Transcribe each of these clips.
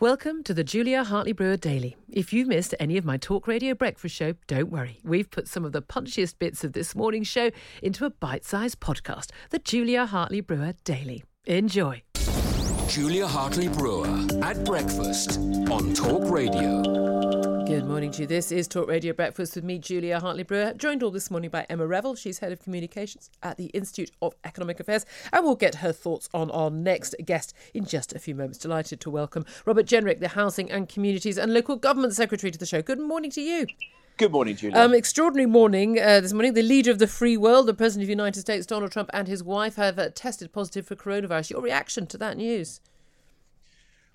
Welcome to the Julia Hartley Brewer Daily. If you've missed any of my talk radio breakfast show, don't worry. We've put some of the punchiest bits of this morning's show into a bite sized podcast, the Julia Hartley Brewer Daily. Enjoy. Julia Hartley Brewer at breakfast on Talk Radio. Good morning to you. This is Talk Radio Breakfast with me, Julia Hartley Brewer, joined all this morning by Emma Revell. She's head of communications at the Institute of Economic Affairs, and we'll get her thoughts on our next guest in just a few moments. Delighted to welcome Robert Jenrick, the Housing and Communities and Local Government Secretary to the show. Good morning to you. Good morning, Julia. Um, extraordinary morning uh, this morning. The leader of the free world, the President of the United States, Donald Trump, and his wife have uh, tested positive for coronavirus. Your reaction to that news?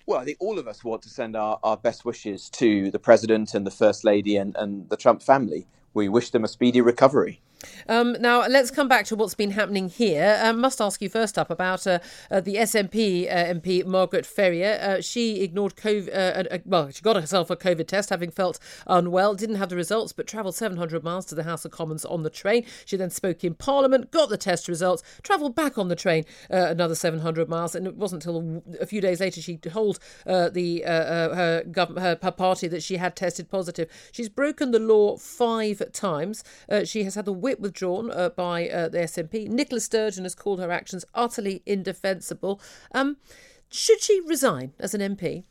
Well, I think all of us want to send our, our best wishes to the President and the First Lady and, and the Trump family. We wish them a speedy recovery. Um, now, let's come back to what's been happening here. I must ask you first up about uh, uh, the SNP uh, MP, Margaret Ferrier. Uh, she ignored COVID, uh, well, she got herself a COVID test, having felt unwell, didn't have the results, but travelled 700 miles to the House of Commons on the train. She then spoke in Parliament, got the test results, travelled back on the train uh, another 700 miles, and it wasn't until a few days later she told the her, her, her party that she had tested positive. She's broken the law five times. she has had the whip withdrawn uh, by uh, the SNP. Nicola Sturgeon has called her actions utterly indefensible. Um, should she resign as an MP?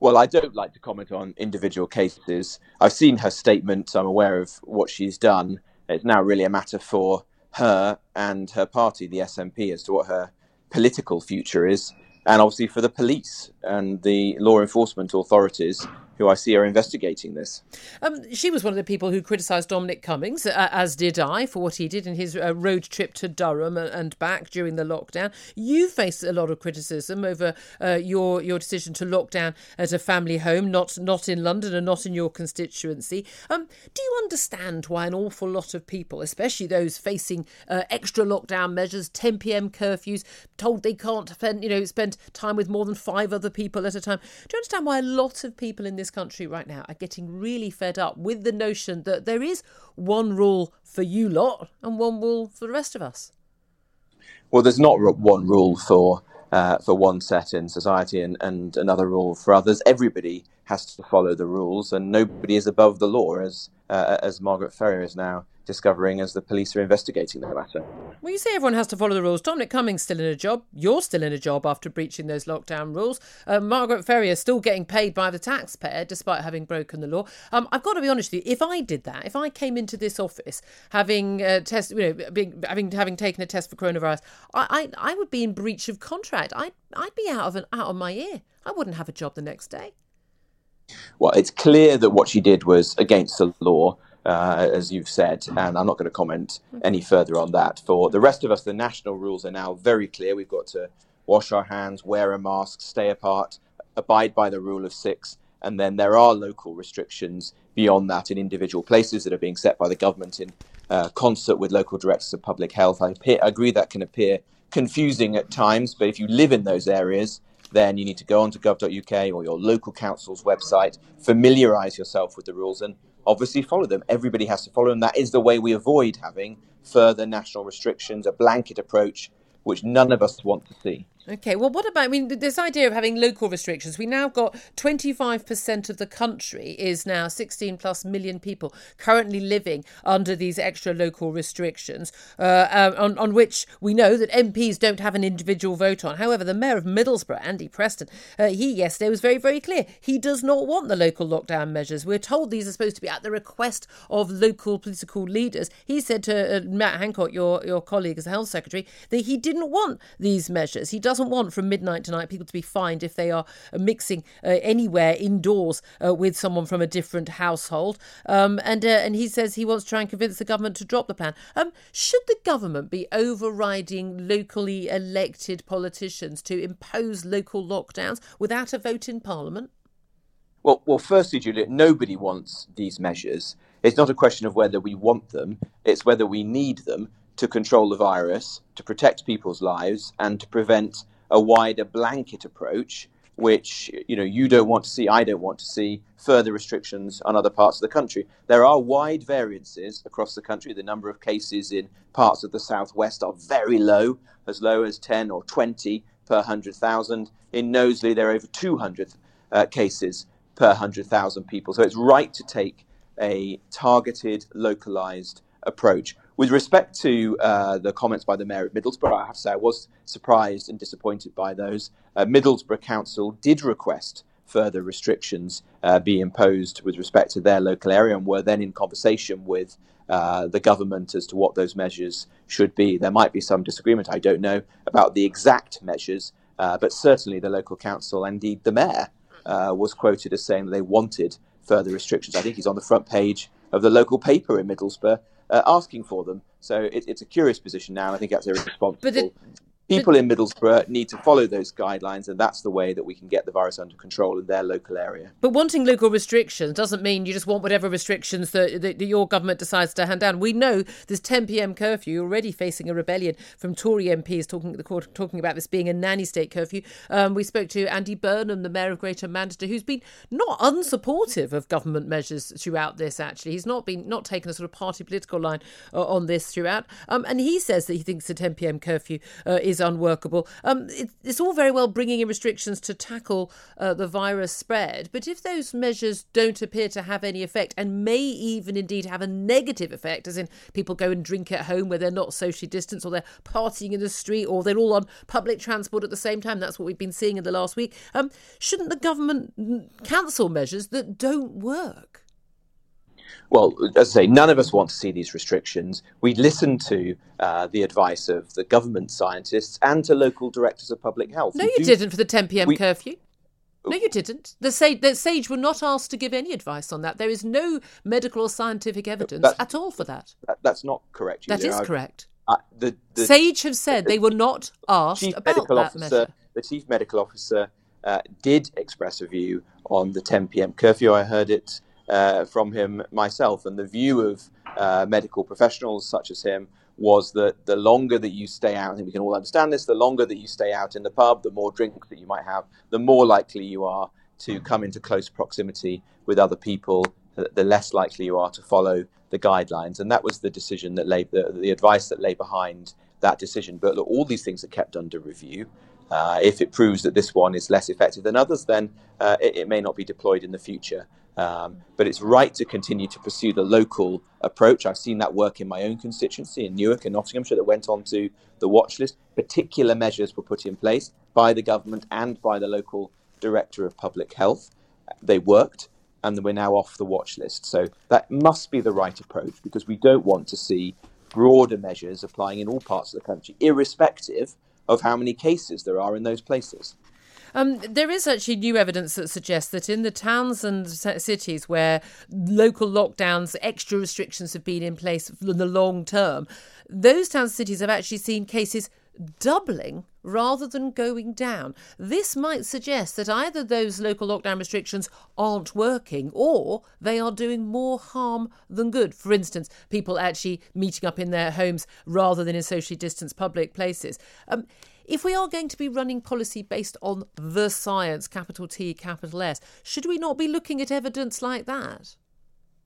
Well, I don't like to comment on individual cases. I've seen her statement. I'm aware of what she's done. It's now really a matter for her and her party, the SNP, as to what her political future is, and obviously for the police and the law enforcement authorities who I see are investigating this. Um, she was one of the people who criticised Dominic Cummings, uh, as did I, for what he did in his uh, road trip to Durham and back during the lockdown. You faced a lot of criticism over uh, your your decision to lock down at a family home, not not in London and not in your constituency. Um, do you understand why an awful lot of people, especially those facing uh, extra lockdown measures, 10 p.m. curfews, told they can't spend you know spend time with more than five other people at a time? Do you understand why a lot of people in this this country right now are getting really fed up with the notion that there is one rule for you lot and one rule for the rest of us. Well, there's not one rule for uh, for one set in society and, and another rule for others. Everybody has to follow the rules, and nobody is above the law, as uh, as Margaret Ferrier is now discovering as the police are investigating the matter. Well, you say everyone has to follow the rules. Dominic Cummings still in a job. You're still in a job after breaching those lockdown rules. Uh, Margaret Ferrier is still getting paid by the taxpayer despite having broken the law. Um, I've got to be honest with you. If I did that, if I came into this office having uh, test, you know, being, having having taken a test for coronavirus, I, I I would be in breach of contract. I'd I'd be out of an out of my ear. I wouldn't have a job the next day. Well, it's clear that what she did was against the law uh, as you've said, and I'm not going to comment any further on that. For the rest of us, the national rules are now very clear. We've got to wash our hands, wear a mask, stay apart, abide by the rule of six, and then there are local restrictions beyond that in individual places that are being set by the government in uh, concert with local directors of public health. I, appear, I agree that can appear confusing at times, but if you live in those areas, then you need to go onto gov.uk or your local council's website, familiarise yourself with the rules, and obviously follow them. Everybody has to follow them. That is the way we avoid having further national restrictions, a blanket approach, which none of us want to see. Okay, well, what about, I mean, this idea of having local restrictions? We now got 25% of the country is now 16 plus million people currently living under these extra local restrictions, uh, um, on, on which we know that MPs don't have an individual vote on. However, the Mayor of Middlesbrough, Andy Preston, uh, he yesterday was very, very clear. He does not want the local lockdown measures. We're told these are supposed to be at the request of local political leaders. He said to uh, Matt Hancock, your, your colleague as the Health Secretary, that he didn't want these measures. He doesn't want from midnight tonight people to be fined if they are uh, mixing uh, anywhere indoors uh, with someone from a different household. Um, and uh, and he says he wants to try and convince the government to drop the plan. Um, should the government be overriding locally elected politicians to impose local lockdowns without a vote in Parliament? Well, well, firstly, Julia, nobody wants these measures. It's not a question of whether we want them; it's whether we need them to control the virus, to protect people's lives, and to prevent a wider blanket approach, which you know you don't want to see, I don't want to see further restrictions on other parts of the country. There are wide variances across the country. The number of cases in parts of the southwest are very low, as low as 10 or 20 per 100,000. In Knowsley, there are over 200 uh, cases per 100,000 people. So it's right to take a targeted, localized approach. With respect to uh, the comments by the mayor of Middlesbrough, I have to say I was surprised and disappointed by those. Uh, Middlesbrough Council did request further restrictions uh, be imposed with respect to their local area and were then in conversation with uh, the government as to what those measures should be. There might be some disagreement, I don't know, about the exact measures, uh, but certainly the local council, indeed the mayor, uh, was quoted as saying they wanted further restrictions. I think he's on the front page of the local paper in Middlesbrough Uh, asking for them. So it, it's a curious position now. I think that's irresponsible. But people in Middlesbrough need to follow those guidelines, and that's the way that we can get the virus under control in their local area. But wanting local restrictions doesn't mean you just want whatever restrictions that, that, that your government decides to hand down. We know this 10 p.m. curfew You're already facing a rebellion from Tory MPs talking talking about this being a nanny state curfew. Um, we spoke to Andy Burnham, the mayor of Greater Manchester, who's been not unsupportive of government measures throughout this. Actually, he's not been not taken a sort of party political line uh, on this throughout, um, and he says that he thinks the 10 p.m. curfew uh, is is unworkable. Um, it, it's all very well bringing in restrictions to tackle uh, the virus spread, but if those measures don't appear to have any effect and may even indeed have a negative effect, as in people go and drink at home where they're not socially distanced or they're partying in the street or they're all on public transport at the same time, that's what we've been seeing in the last week, um, shouldn't the government cancel measures that don't work? Well, as I say, none of us want to see these restrictions. We listen to uh, the advice of the government scientists and to local directors of public health. No, you do, didn't for the 10 p.m. We, curfew. No, you didn't. The SAGE, the SAGE were not asked to give any advice on that. There is no medical or scientific evidence at all for that. that that's not correct. That is correct. Uh, the, the, SAGE have said they were not asked chief about medical that officer, measure. The chief medical officer uh, did express a view on the 10 p.m. curfew. I heard it uh, from him myself. And the view of uh, medical professionals such as him was that the longer that you stay out, think we can all understand this, the longer that you stay out in the pub, the more drinks that you might have, the more likely you are to come into close proximity with other people, the less likely you are to follow the guidelines. And that was the decision that lay, the, the advice that lay behind that decision. But look, all these things are kept under review. Uh, if it proves that this one is less effective than others, then uh, it, it, may not be deployed in the future. Um, but it's right to continue to pursue the local approach. I've seen that work in my own constituency in Newark and Nottinghamshire that went on to the watch list. Particular measures were put in place by the government and by the local director of public health. They worked, and we're now off the watch list. So that must be the right approach because we don't want to see broader measures applying in all parts of the country, irrespective of how many cases there are in those places. Um, there is actually new evidence that suggests that in the towns and cities where local lockdowns, extra restrictions have been in place in the long term, those towns and cities have actually seen cases doubling rather than going down. This might suggest that either those local lockdown restrictions aren't working or they are doing more harm than good. For instance, people actually meeting up in their homes rather than in socially distanced public places. Um, if we are going to be running policy based on the science, capital T, capital S, should we not be looking at evidence like that?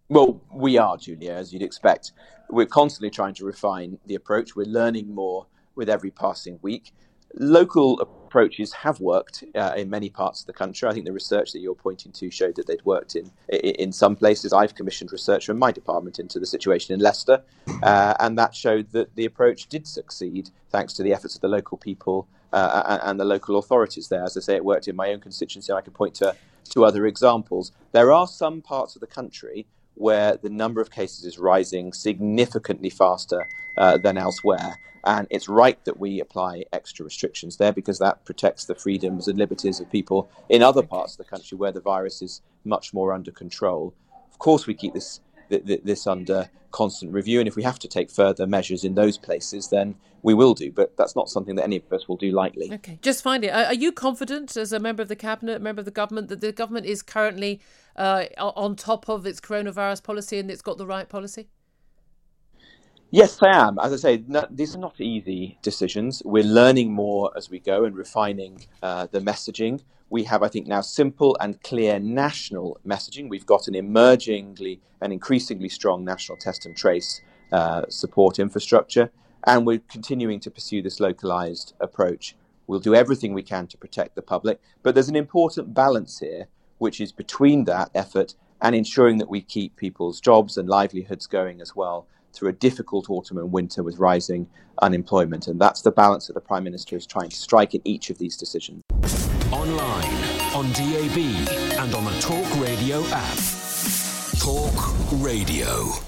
Well, we are, Julia, as you'd expect. We're constantly trying to refine the approach. We're learning more with every passing week. Local approaches have worked uh, in many parts of the country. I think the research that you're pointing to showed that they'd worked in in some places. I've commissioned research from my department into the situation in Leicester, uh, and that showed that the approach did succeed thanks to the efforts of the local people uh, and the local authorities there. As I say, it worked in my own constituency. I can point to to other examples. There are some parts of the country where the number of cases is rising significantly faster uh, than elsewhere. And it's right that we apply extra restrictions there because that protects the freedoms and liberties of people in other parts of the country where the virus is much more under control. Of course, we keep this this under constant review, and if we have to take further measures in those places, then we will do. But that's not something that any of us will do lightly. Okay, just finally, are you confident as a member of the cabinet, member of the government, that the government is currently uh, on top of its coronavirus policy and it's got the right policy? Yes, I am. As I say, no, these are not easy decisions. We're learning more as we go and refining uh, the messaging. We have, I think, now simple and clear national messaging. We've got an emergingly and increasingly strong national test and trace uh, support infrastructure, and we're continuing to pursue this localized approach. We'll do everything we can to protect the public, but there's an important balance here, which is between that effort and ensuring that we keep people's jobs and livelihoods going as well through a difficult autumn and winter with rising unemployment. And that's the balance that the Prime Minister is trying to strike in each of these decisions. Online, on DAB, and on the Talk Radio app. Talk Radio.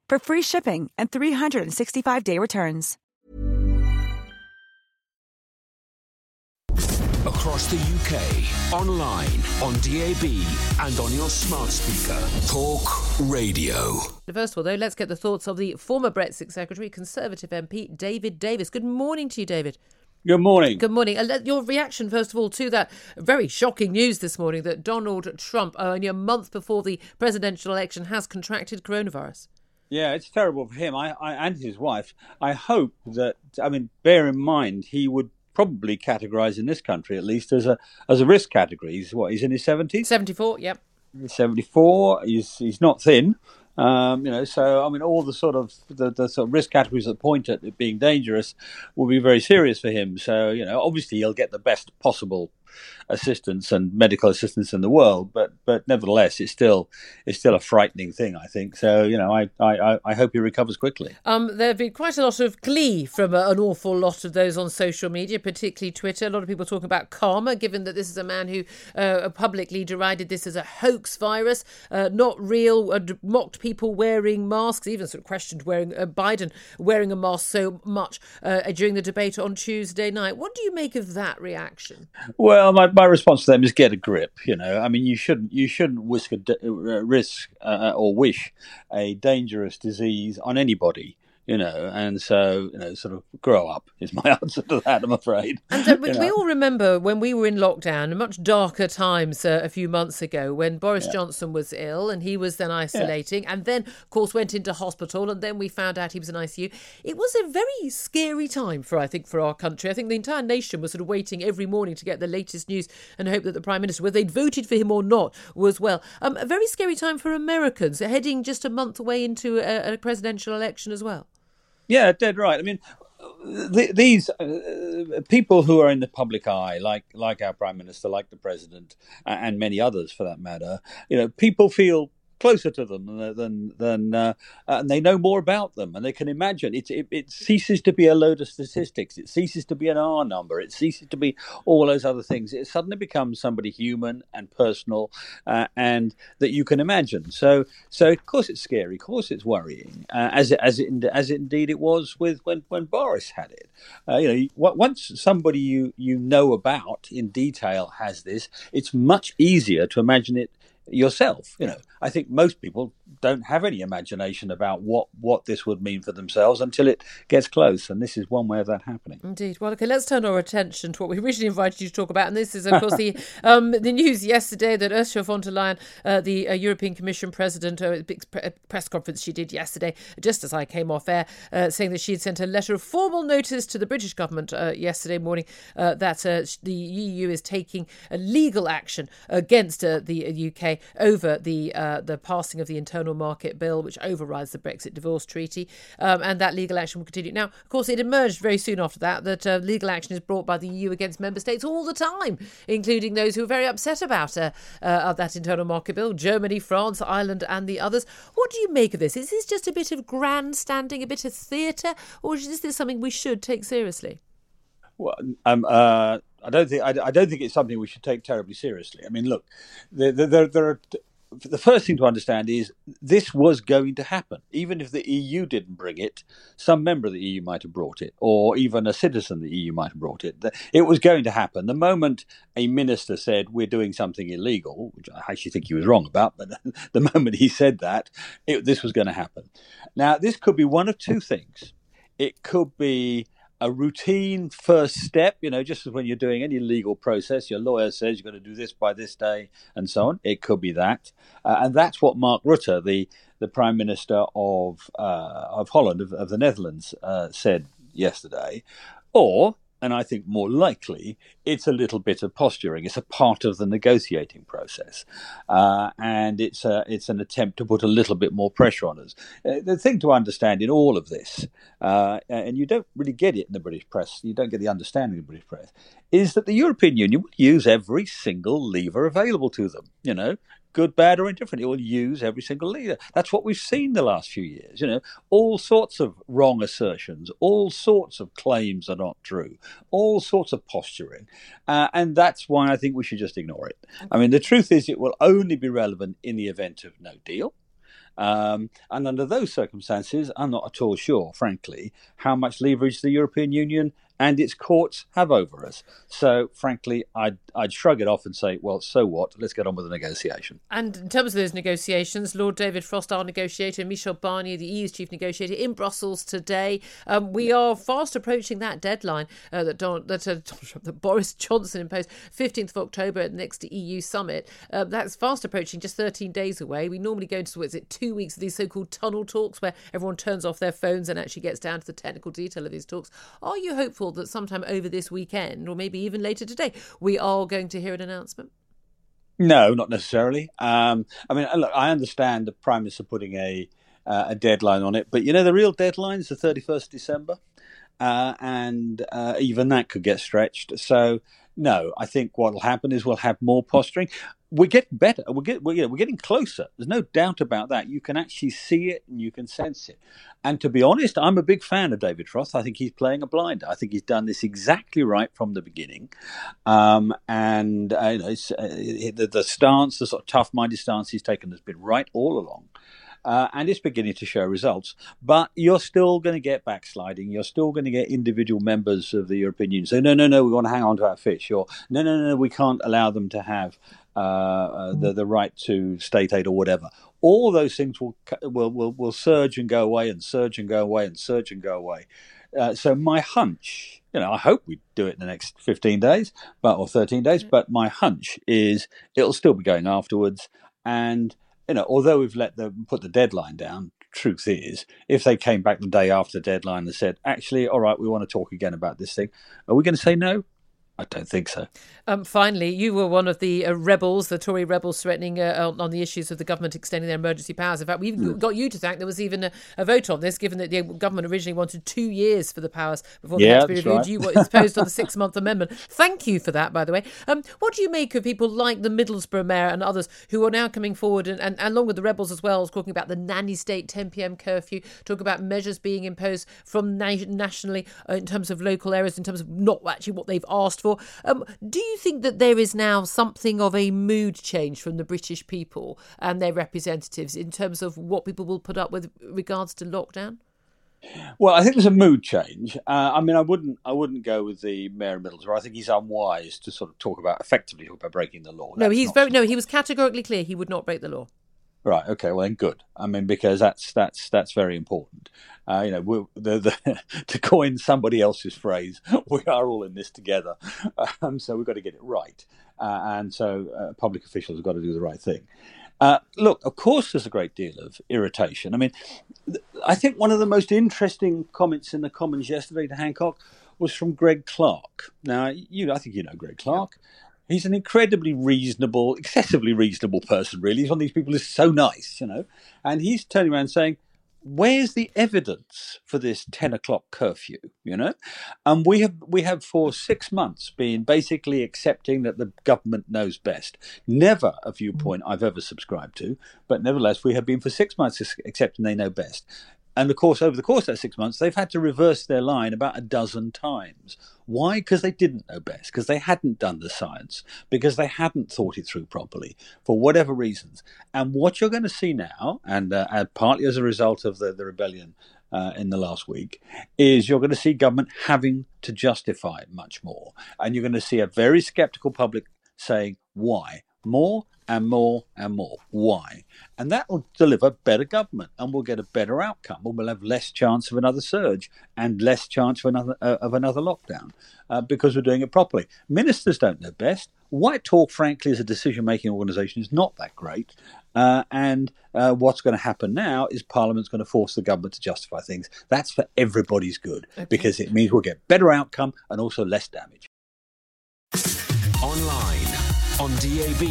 for free shipping and 365-day returns. Across the UK, online, on DAB, and on your smart speaker. Talk Radio. First of all, though, let's get the thoughts of the former Brexit Secretary, Conservative MP David Davis. Good morning to you, David. Good morning. Good morning. Your reaction, first of all, to that very shocking news this morning that Donald Trump, uh, only a month before the presidential election, has contracted coronavirus. Yeah, it's terrible for him I, I, and his wife. I hope that, I mean, bear in mind, he would probably categorise in this country at least as a as a risk category. He's what? He's in his seventies. Seventy four. Yep. Seventy four. He's he's not thin. Um, you know, so I mean, all the sort of the, the sort of risk categories that point at it being dangerous will be very serious for him. So you know, obviously he'll get the best possible assistance and medical assistance in the world, but but nevertheless, it's still it's still a frightening thing. I think so. You know, I I, I hope he recovers quickly. Um, there have been quite a lot of glee from a, an awful lot of those on social media, particularly Twitter. A lot of people talking about karma, given that this is a man who uh, publicly derided this as a hoax virus, uh, not real, uh, mocked people wearing masks, even sort of questioned wearing uh, Biden wearing a mask so much uh, during the debate on Tuesday night. What do you make of that reaction? Well, my, my response to them is get a grip. You know, I mean, you shouldn't you shouldn't whisk a, uh, risk uh, or wish a dangerous disease on anybody you know, and so you know, sort of grow up is my answer to that. I'm afraid. And uh, we, we all remember when we were in lockdown, much darker times uh, a few months ago, when Boris yeah. Johnson was ill and he was then isolating, yeah. and then of course went into hospital, and then we found out he was in ICU. It was a very scary time for I think for our country. I think the entire nation was sort of waiting every morning to get the latest news and hope that the prime minister, whether they'd voted for him or not, was well. Um, a very scary time for Americans, heading just a month away into a, a presidential election as well. Yeah, dead right. I mean, th- these uh, people who are in the public eye, like like our prime minister, like the president, and many others for that matter, you know, people feel closer to them than than, uh, and they know more about them. And they can imagine it, it, it ceases to be a load of statistics. It ceases to be an r number. It ceases to be all those other things. It suddenly becomes somebody human and personal uh, and that you can imagine. So so of course it's scary. Of course it's worrying uh, as it as it as indeed it was with when when Boris had it. Uh, you know once somebody you you know about in detail has this it's much easier to imagine it yourself. You know, I think most people don't have any imagination about what what this would mean for themselves until it gets close, and this is one way of that happening. Indeed. Well, okay, let's turn our attention to what we originally invited you to talk about, and this is, of course, the um, the news yesterday that Ursula von der Leyen, uh, the uh, European Commission president, a uh, big press conference she did yesterday, just as I came off air, uh, saying that she had sent a letter of formal notice to the British government uh, yesterday morning uh, that the EU is taking a legal action against the UK over the the passing of the internal market bill, which overrides the Brexit divorce treaty, um, and that legal action will continue. Now, of course, it emerged very soon after that that uh, legal action is brought by the EU against member states all the time, including those who are very upset about uh, uh, that internal market bill Germany, France, Ireland, and the others. What do you make of this? Is this just a bit of grandstanding, a bit of theatre, or is this something we should take seriously? Well, um, uh, I don't think I, I, don't think it's something we should take terribly seriously. I mean, look, there, there, there are the first thing to understand is this was going to happen. Even if the EU didn't bring it, some member of the EU might have brought it, or even a citizen of the EU might have brought it. It was going to happen. The moment a minister said, We're doing something illegal, which I actually think he was wrong about, but the moment he said that, it, this was going to happen. Now, this could be one of two things. It could be a routine first step, you know, just as when you're doing any legal process, your lawyer says you've got to do this by this day and so on. It could be that. Uh, and that's what Mark Rutte, the, the Prime Minister of, uh, of Holland, of, of the Netherlands, uh, said yesterday. Or and I think more likely it's a little bit of posturing. It's a part of the negotiating process, uh, and it's a, it's an attempt to put a little bit more pressure on us. Uh, the thing to understand in all of this, uh, and you don't really get it in the British press, you don't get the understanding of the British press, is that the European Union will use every single lever available to them. You know, good, bad, or indifferent. It will use every single leader. That's what we've seen the last few years. You know, all sorts of wrong assertions, all sorts of claims are not true, all sorts of posturing, uh, and that's why I think we should just ignore it. I mean, the truth is, it will only be relevant in the event of no deal. Um, and under those circumstances, I'm not at all sure, frankly, how much leverage the European Union and its courts have over us. So, frankly, I'd, I'd shrug it off and say, well, so what? Let's get on with the negotiation. And in terms of those negotiations, Lord David Frost, our negotiator, Michel Barnier, the EU's chief negotiator, in Brussels today. Um, we are fast approaching that deadline uh, that, Don, that, uh, that, Boris Johnson imposed, 15th of October at the next EU summit. Uh, that's fast approaching, just 13 days away. We normally go into, what is it, two weeks of these so called tunnel talks where everyone turns off their phones and actually gets down to the technical detail of these talks. Are you hopeful? That sometime over this weekend, or maybe even later today, we are going to hear an announcement? No, not necessarily. Um, I mean, look, I understand the Prime Minister putting a uh, a deadline on it, but you know, the real deadline is the 31st December. Uh, and uh, even that could get stretched. So, no, I think what will happen is we'll have more posturing. We get better. We're, get, we're, we're getting closer. There's no doubt about that. You can actually see it and you can sense it. And to be honest, I'm a big fan of David Frost. I think he's playing a blinder. I think he's done this exactly right from the beginning. Um, and uh, you know, uh, the, the stance, the sort of tough-minded stance he's taken has been right all along uh, and it's beginning to show results. But you're still going to get backsliding. You're still going to get individual members of the European Union say, no, no, no, we want to hang on to our fish, or no, no, no, we can't allow them to have uh, uh, the the right to state aid or whatever. All those things will will will, will surge and go away, and surge and go away, and surge and go away. Uh, so my hunch, you know, I hope we do it in the next 15 days, but or 13 days. But my hunch is it'll still be going afterwards, and you know, although we've let them put the deadline down, truth is, if they came back the day after the deadline and said, actually, all right, we want to talk again about this thing, are we going to say no? I don't think so. Um, finally, you were one of the uh, rebels, the Tory rebels, threatening uh, on the issues of the government extending their emergency powers. In fact, we've mm. got you to thank. There was even a, a, vote on this, given that the government originally wanted two years for the powers before they had to be reviewed. Right. You were opposed on the six month amendment. Thank you for that, by the way. Um, what do you make of people like the Middlesbrough mayor and others who are now coming forward, and, and, and along with the rebels as well, talking about the nanny state 10 p.m. curfew, talk about measures being imposed from na- nationally uh, in terms of local areas, in terms of not actually what they've asked for. Um, do you think that there is now something of a mood change from the British people and their representatives in terms of what people will put up with regards to lockdown? Well, I think there's a mood change. Uh, I mean, I wouldn't, I wouldn't go with the mayor of Middlesbrough. I think he's unwise to sort of talk about effectively talk about breaking the law. No, That's he's very no. He was categorically clear he would not break the law. Right. Okay. Well, then, good. I mean, because that's that's that's very important. Uh, you know, the, the, to coin somebody else's phrase, we are all in this together. Um, so we've got to get it right, uh, and so uh, public officials have got to do the right thing. Uh, look, of course, there's a great deal of irritation. I mean, I think one of the most interesting comments in the Commons yesterday to Hancock was from Greg Clark. Now, you, I think you know Greg Clark. He's an incredibly reasonable, excessively reasonable person, really. He's one of these people who's so nice, you know. And he's turning around saying, Where's the evidence for this 10 o'clock curfew? You know? And we have we have for six months been basically accepting that the government knows best. Never a viewpoint I've ever subscribed to, but nevertheless, we have been for six months accepting they know best. And of course, over the course of that six months, they've had to reverse their line about a dozen times. Why? Because they didn't know best, because they hadn't done the science, because they hadn't thought it through properly, for whatever reasons. And what you're going to see now, and, uh, and partly as a result of the, the rebellion uh, in the last week, is you're going to see government having to justify it much more. And you're going to see a very skeptical public saying, why? More and more and more. Why? And that will deliver better government and we'll get a better outcome and we'll have less chance of another surge and less chance of another, uh, of another lockdown uh, because we're doing it properly. Ministers don't know best. Whitehall, frankly, as a decision making organisation, is not that great. Uh, and uh, what's going to happen now is Parliament's going to force the government to justify things. That's for everybody's good okay. because it means we'll get better outcome and also less damage. Online, on DAB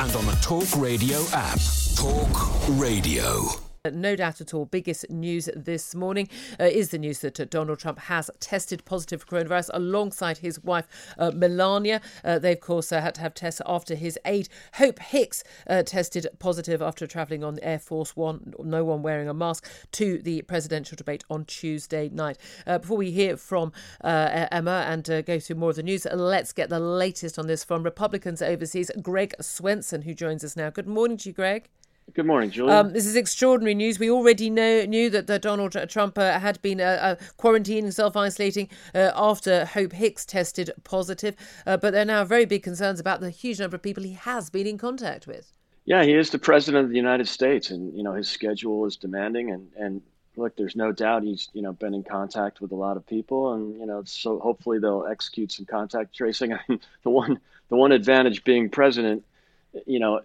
and on the Talk Radio app. Talk Radio. No doubt at all. Biggest news this morning uh, is the news that uh, Donald Trump has tested positive for coronavirus alongside his wife uh, Melania. Uh, they, of course, uh, had to have tests after his aide Hope Hicks uh, tested positive after travelling on Air Force One, no one wearing a mask, to the presidential debate on Tuesday night. before we hear from Emma and go through more of the news, let's get the latest on this from Republicans overseas. Greg Swenson, who joins us now. Good morning to you, Greg. Good morning, Julia. Um, this is extraordinary news. We already know, knew that Donald Trump uh, had been uh, uh, quarantining, self isolating uh, after Hope Hicks tested positive, uh, but there are now very big concerns about the huge number of people he has been in contact with. Yeah, he is the president of the United States, and you know his schedule is demanding. And and look, there's no doubt he's you know been in contact with a lot of people, and you know so hopefully they'll execute some contact tracing. the one the one advantage being president, you know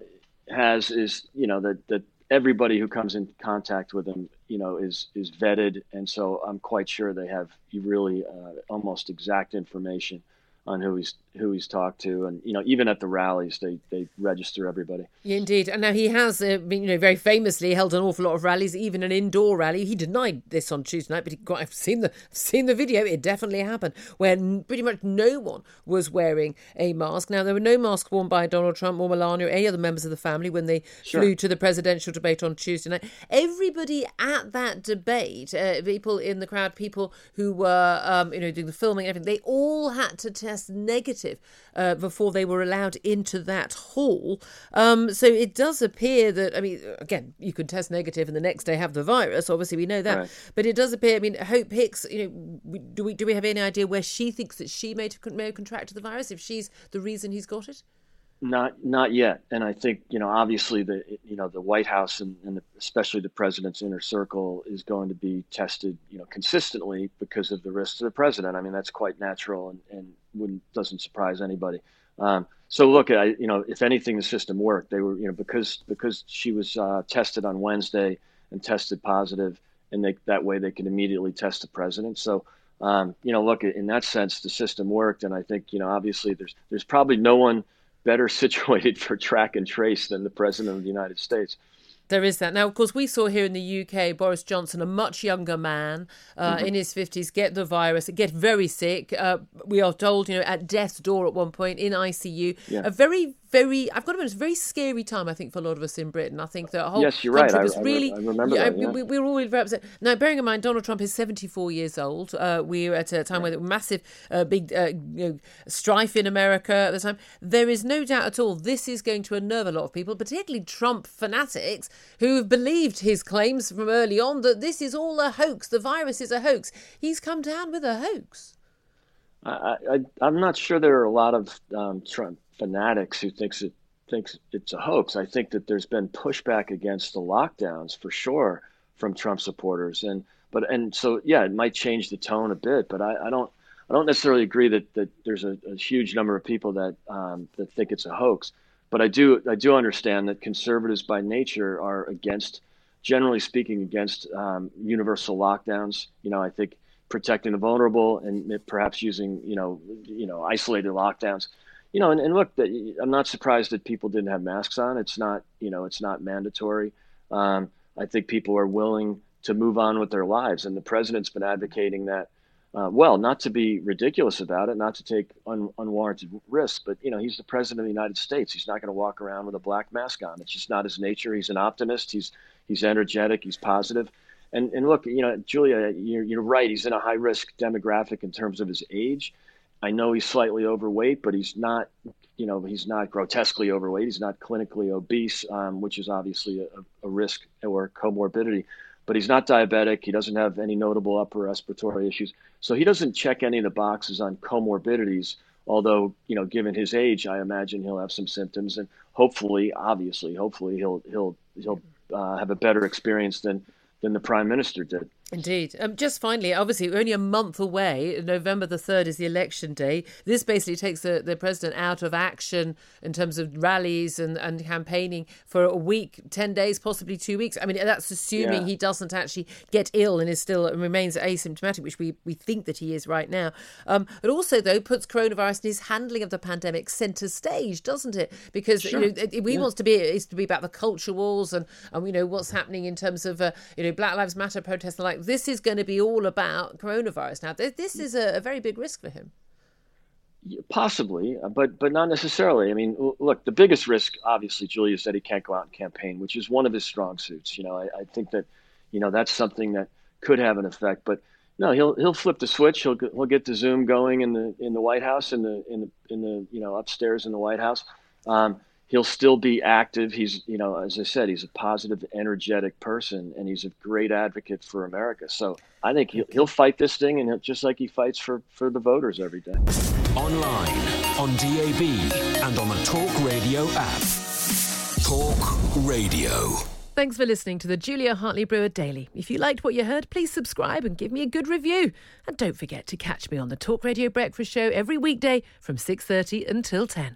has is you know that that everybody who comes in contact with him you know is is vetted. And so i'm quite sure they have really uh, almost exact information on who he's who he's talked to, and you know even at the rallies they they register everybody. Yeah, indeed, and now he has, uh, been, you know, very famously held an awful lot of rallies, even an indoor rally. He denied this on Tuesday night, but he, I've seen the seen the video. It definitely happened, where pretty much no one was wearing a mask. Now there were no masks worn by Donald Trump or Melania or any other members of the family when they sure. flew to the presidential debate on Tuesday night. Everybody at that debate, uh, people in the crowd, people who were, um, you know, doing the filming, everything, they all had to test negative uh, before they were allowed into that hall. Um, so it does appear that, I mean, again, you can test negative and the next day have the virus. Obviously, we know that. Right. But it does appear, I mean, Hope Hicks, you know, do we do we have any idea where she thinks that she may, may have contracted the virus if she's the reason he's got it? Not not yet, and I think you know obviously the you know the White House and, and the, especially the president's inner circle is going to be tested you know consistently because of the risk to the president. I mean that's quite natural and, and wouldn't doesn't surprise anybody. Um, so look, I you know if anything the system worked. They were you know because because she was uh, tested on Wednesday and tested positive, and they, that way they can immediately test the president. So um, you know look in that sense the system worked, and I think you know obviously there's there's probably no one better situated for track and trace than the President of the United States. There is that. Now, of course, we saw here in the UK Boris Johnson, a much younger man uh, mm-hmm. in his 50s, get the virus, get very sick. Uh, we are told, you know, at death's door at one point in ICU. Yeah. A very, very, I've got to it's a very scary time, I think, for a lot of us in Britain. I think the whole yes, you're country right. was I, really. I remember yeah, that, yeah. We, we, were all very upset. Now, bearing in mind, Donald Trump is 74 years old. Uh, we're at a time where there was massive, uh, big uh, you know, strife in America at the time. There is no doubt at all this is going to unnerve a lot of people, particularly Trump fanatics who have believed his claims from early on that this is all a hoax, the virus is a hoax. He's come down with a hoax. I, am not sure there are a lot of um, Trump fanatics who thinks it thinks it's a hoax. I think that there's been pushback against the lockdowns for sure from Trump supporters, and but and so yeah, it might change the tone a bit, but I, I don't I don't necessarily agree that that there's a, a huge number of people that um, that think it's a hoax. But I do I do understand that conservatives by nature are against, generally speaking, against um, universal lockdowns. You know, I think protecting the vulnerable and perhaps using you know you know isolated lockdowns you know, and, and look, I'm not surprised that people didn't have masks on. It's not, you know, it's not mandatory. Um, I think people are willing to move on with their lives, and the president's been advocating that. Uh, well, not to be ridiculous about it, not to take un, unwarranted risks, but you know, he's the president of the United States. He's not going to walk around with a black mask on. It's just not his nature. He's an optimist. He's he's energetic. He's positive. And and look, you know, Julia, you're, you're right. He's in a high risk demographic in terms of his age. I know he's slightly overweight, but he's not, you know, he's not grotesquely overweight. He's not clinically obese, um, which is obviously a, a, risk or comorbidity. But he's not diabetic. He doesn't have any notable upper respiratory issues. So he doesn't check any of the boxes on comorbidities. Although, you know, given his age, I imagine he'll have some symptoms, and hopefully, obviously, hopefully he'll he'll he'll uh, have a better experience than than the prime minister did. Indeed. Um, just finally, obviously, we're only a month away. November the 3rd is the election day. This basically takes the, the president out of action in terms of rallies and, and campaigning for a week, 10 days, possibly two weeks. I mean, that's assuming yeah. he doesn't actually get ill and is still and remains asymptomatic, which we, we think that he is right now. Um, it also, though, puts coronavirus and his handling of the pandemic centre stage, doesn't it? Because sure. you know, we yeah. wants to be is to be about the culture wars and, and you know what's happening in terms of uh, you know Black Lives Matter protests and like this is going to be all about coronavirus. Now, this is a, a very big risk for him. Possibly, uh, but but not necessarily. I mean, look, the biggest risk, obviously, Julia, is that he can't go out and campaign, which is one of his strong suits. You know, I, I think that, you know, that's something that could have an effect. But no, he'll he'll flip the switch. He'll he'll get the Zoom going in the in the White House, in the in the in the you know upstairs in the White House. Um, he'll still be active. He's, you know, as I said, he's a positive, energetic person, and he's a great advocate for America. So I think he'll, he'll fight this thing, and just like he fights for, for the voters every day. Online, on DAB, and on the Talk Radio app. Talk Radio. Thanks for listening to the Julia Hartley Brewer Daily. If you liked what you heard, please subscribe and give me a good review. And don't forget to catch me on the Talk Radio Breakfast Show every weekday from 6:30 until 10.